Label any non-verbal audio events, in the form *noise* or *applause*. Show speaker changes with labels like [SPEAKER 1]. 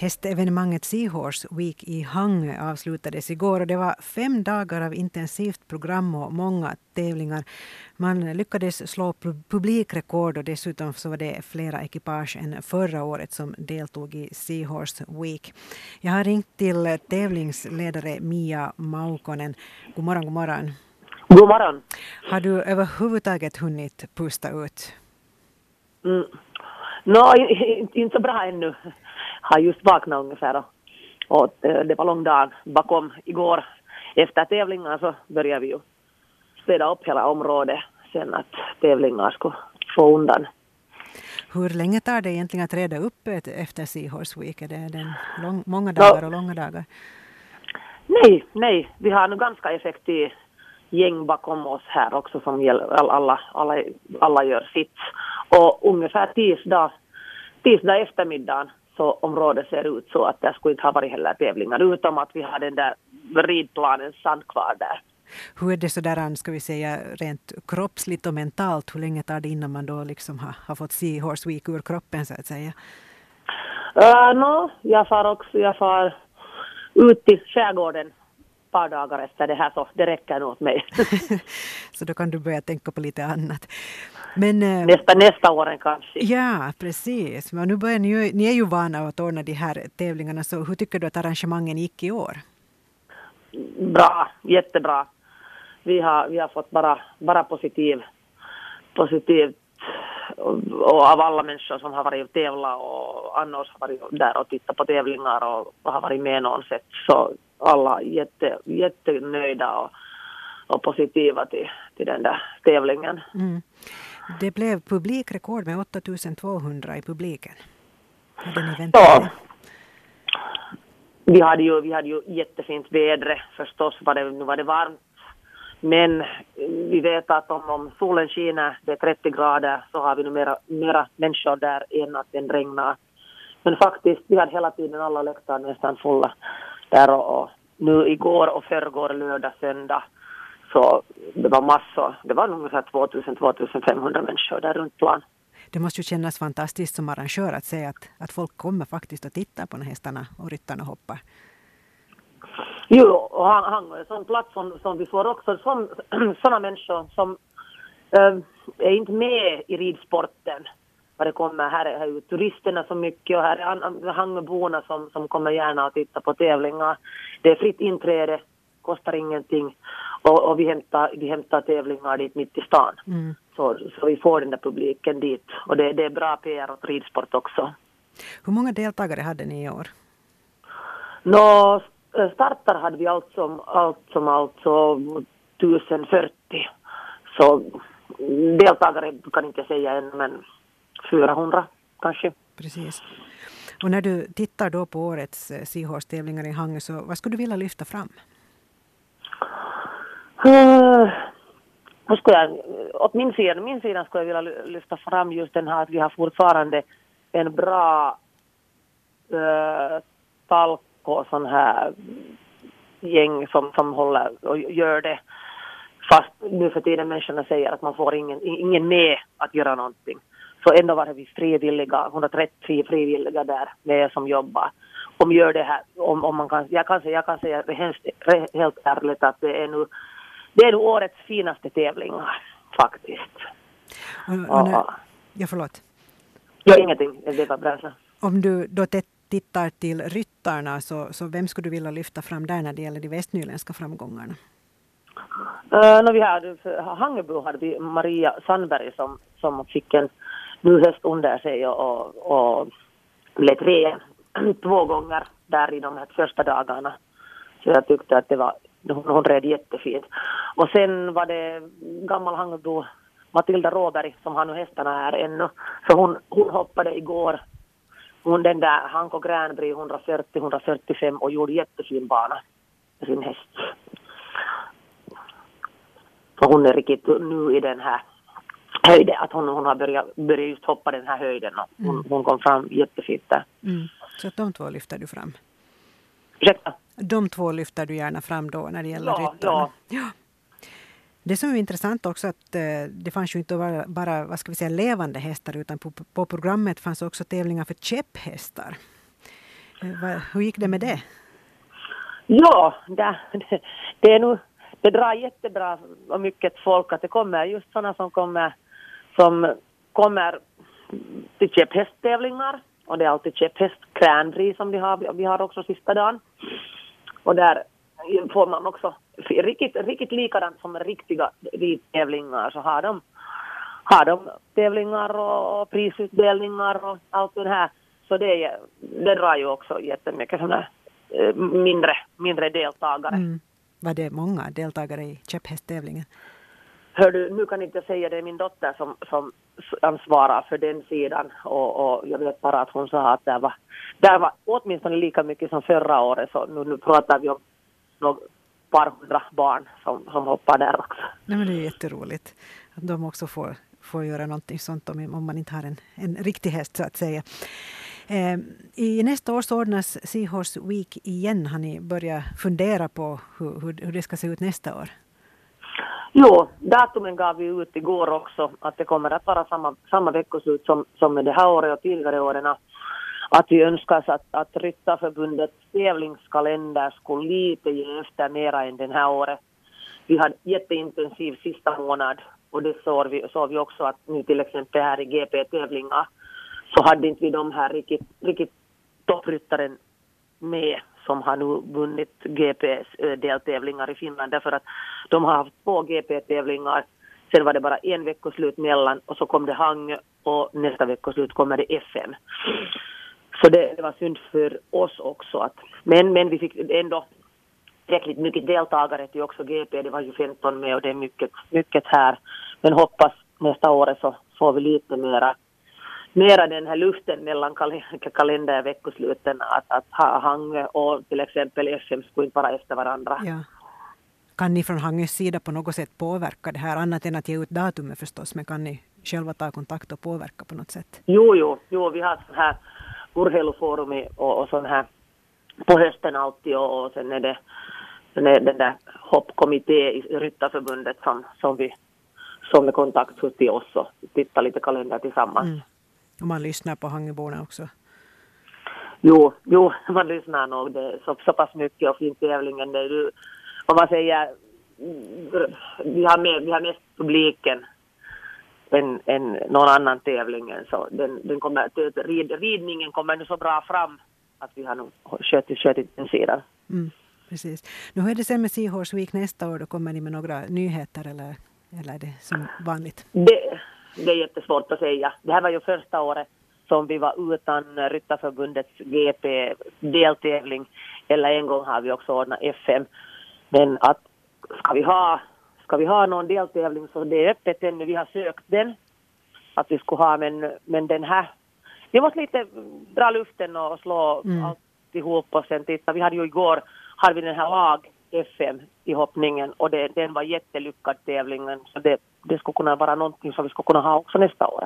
[SPEAKER 1] Hästevenemanget Seahorse Week i Hangö avslutades igår och det var fem dagar av intensivt program och många tävlingar. Man lyckades slå publikrekord och dessutom så var det flera ekipage än förra året som deltog i Seahorse Week. Jag har ringt till tävlingsledare Mia Maukonen. God morgon, god morgon.
[SPEAKER 2] God morgon.
[SPEAKER 1] Har du överhuvudtaget hunnit pusta ut?
[SPEAKER 2] Mm. No, inte så bra ännu har just vaknat ungefär och, och eh, det var lång dag bakom igår. Efter tävlingar så började vi ju städa upp hela området sen att tävlingar skulle få undan.
[SPEAKER 1] Hur länge tar det egentligen att reda upp efter Seahorse Week? Är det den lång, många dagar och långa dagar?
[SPEAKER 2] Nej, nej, vi har nu ganska effektivt gäng bakom oss här också som alla, alla, alla gör sitt. Och ungefär tisdag, tisdag eftermiddagen så området ser ut så att det skulle inte ha varit heller tävlingar utom att vi har den där ridplanen sand kvar där.
[SPEAKER 1] Hur är det sådär, ska vi säga, rent kroppsligt och mentalt? Hur länge tar det innan man då liksom har, har fått se Horse Week ur kroppen så att säga?
[SPEAKER 2] Uh, no, jag far också, jag far ut till skärgården par dagar efter det här så det räcker nog åt mig. *laughs*
[SPEAKER 1] så då kan du börja tänka på lite annat. Men,
[SPEAKER 2] eh, nästa, nästa åren kanske.
[SPEAKER 1] Ja, precis. Men nu börjar ni, ju, ni är ju vana att ordna de här tävlingarna, så hur tycker du att arrangemangen gick i år?
[SPEAKER 2] Bra, jättebra. Vi har, vi har fått bara, bara positiv, positivt och av alla människor som har varit och tävlat och annars har varit där och tittat på tävlingar och har varit med någon sätt så alla jätte, jättenöjda och, och positiva till, till den där tävlingen. Mm.
[SPEAKER 1] Det blev publikrekord med 8200 i publiken. Ja.
[SPEAKER 2] Vi hade ju, vi hade ju jättefint väder förstås, var det, nu var det varmt. Men vi vet att om, om solen skiner, det är 30 grader, så har vi nu mera, mera människor där än att den regnar. Men faktiskt, vi hade hela tiden alla läktare nästan fulla där och, och nu igår och förrgår, lördag, söndag så det var massor. Det var ungefär 2000-2500 människor där runt plan.
[SPEAKER 1] Det måste ju kännas fantastiskt som arrangör att se att, att folk kommer faktiskt och tittar på när hästarna och ryttarna hoppar.
[SPEAKER 2] Jo, och han, han är en sån plats som, som vi får också som, *clears throat* sådana människor som äh, är inte med i ridsporten vad det kommer. Här är, är turisterna så mycket och här är Hangöborna som, som kommer gärna att titta på tävlingar. Det är fritt inträde, kostar ingenting och, och vi, hämtar, vi hämtar tävlingar dit mitt i stan. Mm. Så, så vi får den där publiken dit och det, det är bra PR åt ridsport också.
[SPEAKER 1] Hur många deltagare hade ni i år?
[SPEAKER 2] Nå, startar hade vi allt som allt, som allt så 1040. Så deltagare kan inte säga än men 400 kanske.
[SPEAKER 1] Precis. Och när du tittar då på årets eh, Seahorse-tävlingar i Hangö, så vad skulle du vilja lyfta fram?
[SPEAKER 2] Uh, skulle jag, åt min sida, min sida skulle jag vilja lyfta fram just den här att vi har fortfarande en bra uh, talk och sån här gäng som, som håller och gör det. Fast nu för tiden människorna säger att man får ingen, ingen med att göra någonting så ändå var det vi frivilliga, 130 frivilliga där med som jobbar. Om gör det här, om, om man kan, jag kan säga, jag kan säga helt, helt ärligt att det är nu, det är nu årets finaste tävlingar faktiskt.
[SPEAKER 1] Och, och nu, ja, förlåt.
[SPEAKER 2] Ja, ingenting, det var bra.
[SPEAKER 1] Om du då tittar till ryttarna, så, så vem skulle du vilja lyfta fram där när det gäller de västnyländska framgångarna?
[SPEAKER 2] Uh, no, vi hade, Hangebo hade vi Maria Sandberg som, som fick en nu höst under sig och, och blev tre *clears throat* två gånger där i de här första dagarna. Så jag tyckte att det var, hon, hon red jättefint. Och sen var det gammal Hangbo Matilda Råberg som har nu hästarna här ännu. Så hon, hon hoppade igår hon den där Hanko Gränby 140-145 och gjorde jättefin bana med sin häst. Så hon är riktigt nu i den här höjden, att hon, hon har börjat, börjat just hoppa den här höjden och hon, mm. hon kom fram jättefint där.
[SPEAKER 1] Mm. Så att de två lyfter du fram?
[SPEAKER 2] Ursäkta?
[SPEAKER 1] De två lyfter du gärna fram då när det gäller ja, ryttarna?
[SPEAKER 2] Ja. ja.
[SPEAKER 1] Det som är intressant också att eh, det fanns ju inte bara, bara vad ska vi säga, levande hästar utan på, på programmet fanns också tävlingar för käpphästar. Eh, hur gick det med det?
[SPEAKER 2] Ja, det, det, är nu, det drar jättebra och mycket folk att det kommer just sådana som kommer, som kommer till käpphästtävlingar och det är alltid käpphästkrändri som vi har, vi har också sista dagen. Och där får man också riktigt, riktigt likadant som riktiga ridtävlingar så har de, har de tävlingar och prisutdelningar och allt det här. Så det, det drar ju också jättemycket sådana eh, mindre, mindre deltagare. Mm.
[SPEAKER 1] Var det många deltagare i käpphästtävlingen?
[SPEAKER 2] Hör du, nu kan inte jag säga det är min dotter som, som ansvarar för den sidan och, och jag vet bara att hon sa att det var, där var åtminstone lika mycket som förra året så nu, nu pratar vi om några par hundra barn som, som hoppar där också.
[SPEAKER 1] Nej, men det är jätteroligt att de också får, får göra någonting sånt om, om man inte har en, en riktig häst så att säga. Eh, I nästa år ordnas Seahorse Week igen. Har ni börjat fundera på hur, hur, hur det ska se ut nästa år?
[SPEAKER 2] Jo, datumen gav vi ut igår också att det kommer att vara samma, samma veckoslut som, som det här året och tidigare åren. Att vi önskar att, att Ryttarförbundets tävlingskalender skulle lite ge efter mera än den här året. Vi hade jätteintensiv sista månad och det såg vi, såg vi också att nu till exempel här i GP-tävlingar så hade inte vi de här riktigt, riktigt toppryttaren med som har nu vunnit GPs eh, deltävlingar i Finland därför att de har haft två GP-tävlingar. Sen var det bara en veckoslut mellan och så kom det Hang och nästa veckoslut kommer det FN. Så det, det var synd för oss också. Att, men, men vi fick ändå tillräckligt mycket deltagare till också GP. Det var ju 15 med och det är mycket, mycket här. Men hoppas nästa år så får vi lite mera mera den här luften mellan kal *laughs* kalenderveckosluten att, att ha Hangö och till exempel FM skulle inte vara efter varandra.
[SPEAKER 1] Ja. Kan ni från Hangös sida på något sätt påverka det här, annat än att ge ut datumet förstås, men kan ni själva ta kontakt och påverka på något sätt?
[SPEAKER 2] Jo, jo, jo vi har så här och sån här på hösten alltid och, och sen är det sen är den där hoppkommitté i Ryttarförbundet som, som vi som är kontakt till oss och tittar lite kalender tillsammans. Mm.
[SPEAKER 1] Och man lyssnar på Hangeborna också?
[SPEAKER 2] Jo, jo, *laughs* man lyssnar nog det så, så pass mycket och fin tävlingen. Det är ju, om man säger, vi har, med, vi har mest publiken än, än någon annan tävling. Så den, den kommer, rid, ridningen kommer nu så bra fram att vi har nog skött den sidan.
[SPEAKER 1] Mm, precis. Nu hur är det sen med Seahorse Week nästa år? Då kommer ni med några nyheter eller, eller är det som vanligt?
[SPEAKER 2] Det, det är jättesvårt att säga. Det här var ju första året som vi var utan Ryttarförbundets GP-deltävling. Eller en gång har vi också ordnat FM. Men att ska vi ha, ska vi ha någon deltävling så det är öppet ännu. Vi har sökt den. Att vi skulle ha, men, men den här... Vi måste lite dra luften och slå mm. alltihop och sen titta. Vi hade ju igår, hade vi den här lag FM i hoppningen och det, den var jättelyckad tävlingen. Så det, det skulle kunna vara någonting som vi skulle kunna ha också nästa år.